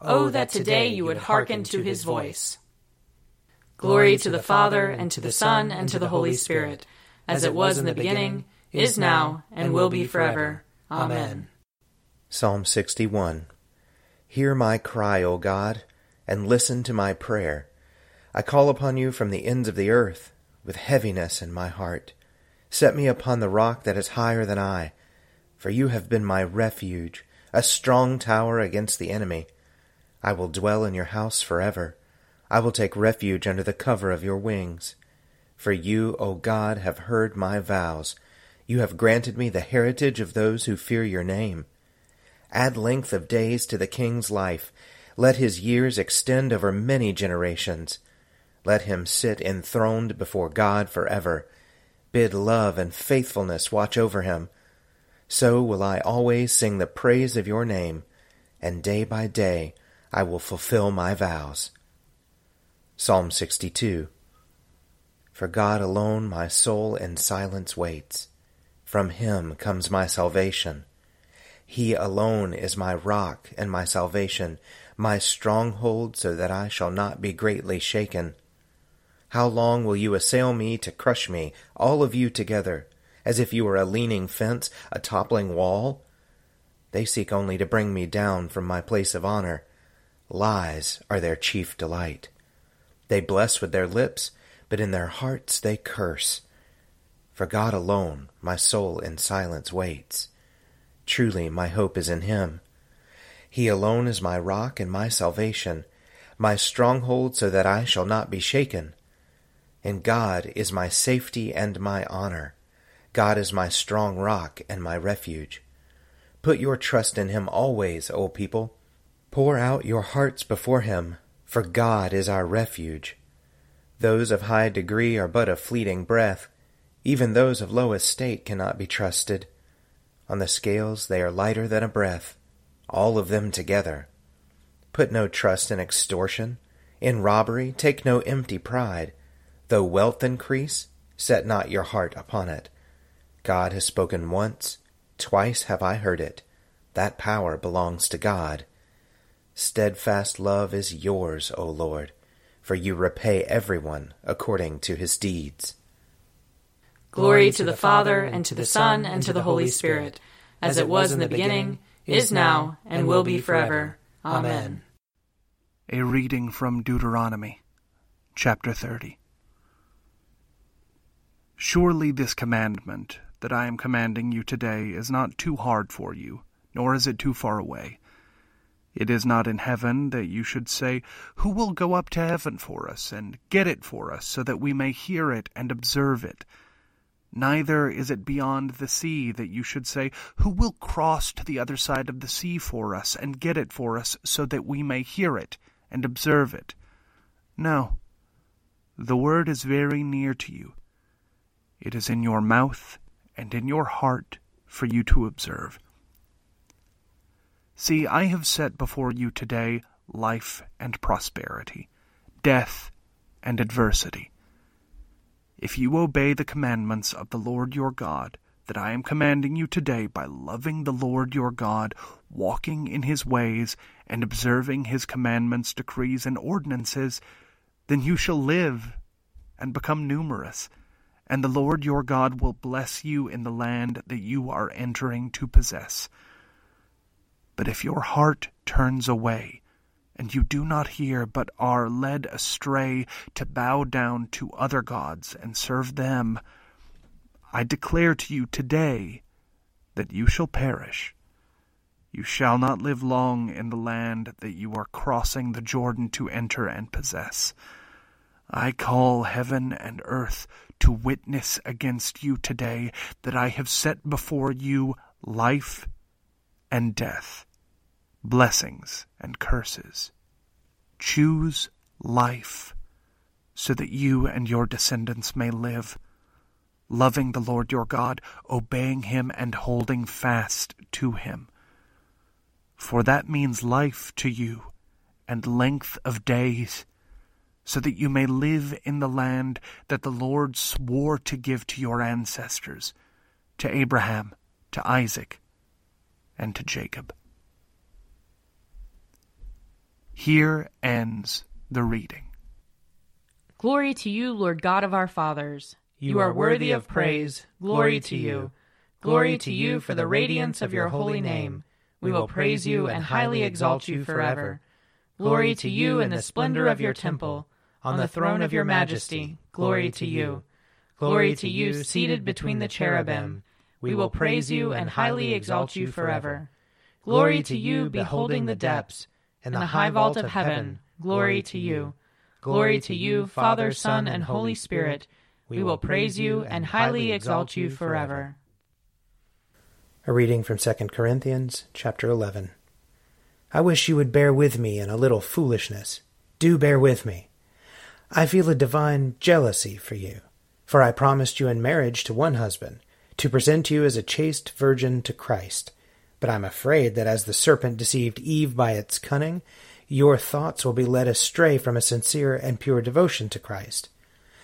Oh, oh, that today you would hearken to his voice. Glory to the Father, and to the Son, and to the Holy Spirit, as it was in the beginning, is now, and will be forever. Amen. Psalm 61 Hear my cry, O God, and listen to my prayer. I call upon you from the ends of the earth, with heaviness in my heart. Set me upon the rock that is higher than I, for you have been my refuge, a strong tower against the enemy. I will dwell in your house forever. I will take refuge under the cover of your wings. For you, O God, have heard my vows. You have granted me the heritage of those who fear your name. Add length of days to the king's life. Let his years extend over many generations. Let him sit enthroned before God forever. Bid love and faithfulness watch over him. So will I always sing the praise of your name, and day by day I will fulfill my vows. Psalm 62 For God alone my soul in silence waits. From him comes my salvation. He alone is my rock and my salvation, my stronghold, so that I shall not be greatly shaken. How long will you assail me to crush me, all of you together, as if you were a leaning fence, a toppling wall? They seek only to bring me down from my place of honor. Lies are their chief delight. They bless with their lips, but in their hearts they curse. For God alone my soul in silence waits. Truly my hope is in him. He alone is my rock and my salvation, my stronghold so that I shall not be shaken. And God is my safety and my honor. God is my strong rock and my refuge. Put your trust in him always, O people. Pour out your hearts before him, for God is our refuge. Those of high degree are but a fleeting breath. Even those of low estate cannot be trusted. On the scales they are lighter than a breath, all of them together. Put no trust in extortion. In robbery take no empty pride. Though wealth increase, set not your heart upon it. God has spoken once, twice have I heard it. That power belongs to God. Steadfast love is yours, O Lord, for you repay everyone according to his deeds. Glory to the Father, and to the Son, and to the Holy Spirit, as it was in the beginning, is now, and will be forever. Amen. A reading from Deuteronomy, chapter 30. Surely this commandment that I am commanding you today is not too hard for you, nor is it too far away. It is not in heaven that you should say, Who will go up to heaven for us, and get it for us, so that we may hear it and observe it? Neither is it beyond the sea that you should say, Who will cross to the other side of the sea for us, and get it for us, so that we may hear it and observe it? No. The word is very near to you. It is in your mouth and in your heart for you to observe. See, I have set before you today life and prosperity, death and adversity. If you obey the commandments of the Lord your God, that I am commanding you today by loving the Lord your God, walking in his ways, and observing his commandments, decrees, and ordinances, then you shall live and become numerous, and the Lord your God will bless you in the land that you are entering to possess. But if your heart turns away, and you do not hear, but are led astray to bow down to other gods and serve them, I declare to you today that you shall perish. You shall not live long in the land that you are crossing the Jordan to enter and possess. I call heaven and earth to witness against you today that I have set before you life and death, blessings and curses. Choose life so that you and your descendants may live, loving the Lord your God, obeying him and holding fast to him. For that means life to you and length of days, so that you may live in the land that the Lord swore to give to your ancestors, to Abraham, to Isaac, and to Jacob. Here ends the reading. Glory to you, Lord God of our fathers. You are worthy of praise. Glory to you. Glory to you for the radiance of your holy name. We will praise you and highly exalt you forever. Glory to you in the splendor of your temple. On the throne of your majesty, glory to you. Glory to you seated between the cherubim. We will praise you and highly exalt you forever. Glory to you beholding the depths and the high vault of heaven. Glory to you. Glory to you, Father, Son, and Holy Spirit. We will praise you and highly exalt you forever. A reading from 2 Corinthians chapter 11. I wish you would bear with me in a little foolishness. Do bear with me. I feel a divine jealousy for you, for I promised you in marriage to one husband, to present you as a chaste virgin to Christ. But I'm afraid that as the serpent deceived Eve by its cunning, your thoughts will be led astray from a sincere and pure devotion to Christ.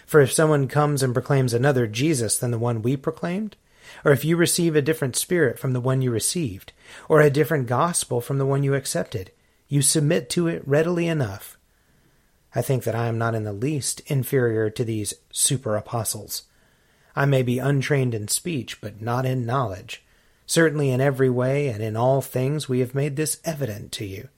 For if someone comes and proclaims another Jesus than the one we proclaimed, or if you receive a different spirit from the one you received, or a different gospel from the one you accepted, you submit to it readily enough. I think that I am not in the least inferior to these super apostles. I may be untrained in speech, but not in knowledge. Certainly in every way and in all things we have made this evident to you.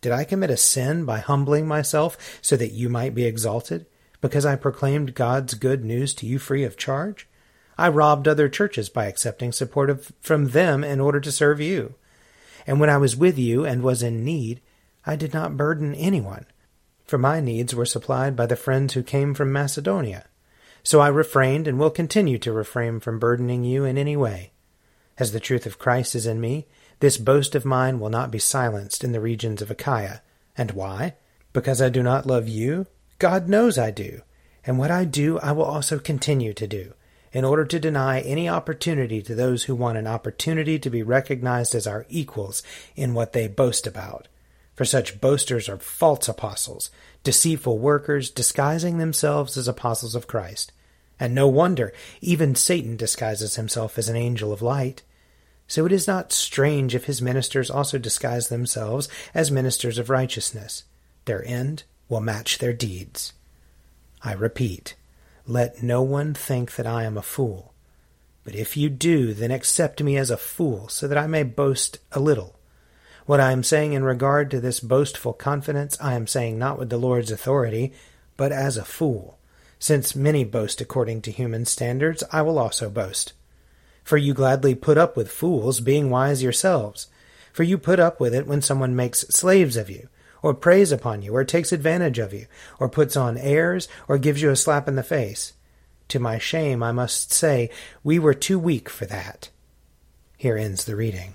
Did I commit a sin by humbling myself so that you might be exalted, because I proclaimed God's good news to you free of charge? I robbed other churches by accepting support of, from them in order to serve you. And when I was with you and was in need, I did not burden anyone, for my needs were supplied by the friends who came from Macedonia. So I refrained and will continue to refrain from burdening you in any way. As the truth of Christ is in me, this boast of mine will not be silenced in the regions of Achaia. And why? Because I do not love you? God knows I do. And what I do, I will also continue to do, in order to deny any opportunity to those who want an opportunity to be recognized as our equals in what they boast about. For such boasters are false apostles, deceitful workers, disguising themselves as apostles of Christ. And no wonder, even Satan disguises himself as an angel of light. So it is not strange if his ministers also disguise themselves as ministers of righteousness. Their end will match their deeds. I repeat, let no one think that I am a fool. But if you do, then accept me as a fool, so that I may boast a little. What I am saying in regard to this boastful confidence, I am saying not with the Lord's authority, but as a fool since many boast according to human standards, I will also boast. For you gladly put up with fools, being wise yourselves. For you put up with it when someone makes slaves of you, or preys upon you, or takes advantage of you, or puts on airs, or gives you a slap in the face. To my shame, I must say, we were too weak for that. Here ends the reading.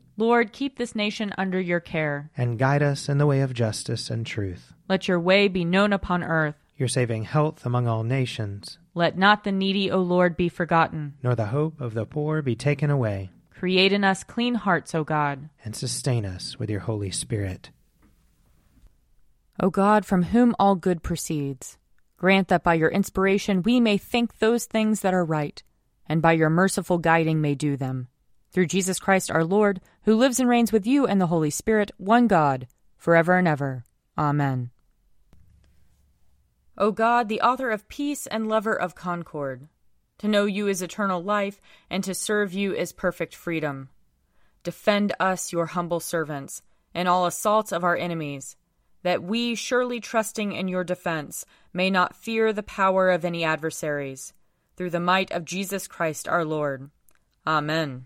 Lord, keep this nation under your care. And guide us in the way of justice and truth. Let your way be known upon earth. Your saving health among all nations. Let not the needy, O Lord, be forgotten. Nor the hope of the poor be taken away. Create in us clean hearts, O God. And sustain us with your Holy Spirit. O God, from whom all good proceeds, grant that by your inspiration we may think those things that are right, and by your merciful guiding may do them. Through Jesus Christ our Lord, who lives and reigns with you and the Holy Spirit, one God, forever and ever. Amen. O God, the author of peace and lover of concord, to know you is eternal life, and to serve you is perfect freedom. Defend us, your humble servants, in all assaults of our enemies that we, surely trusting in your defense, may not fear the power of any adversaries. Through the might of Jesus Christ our Lord. Amen.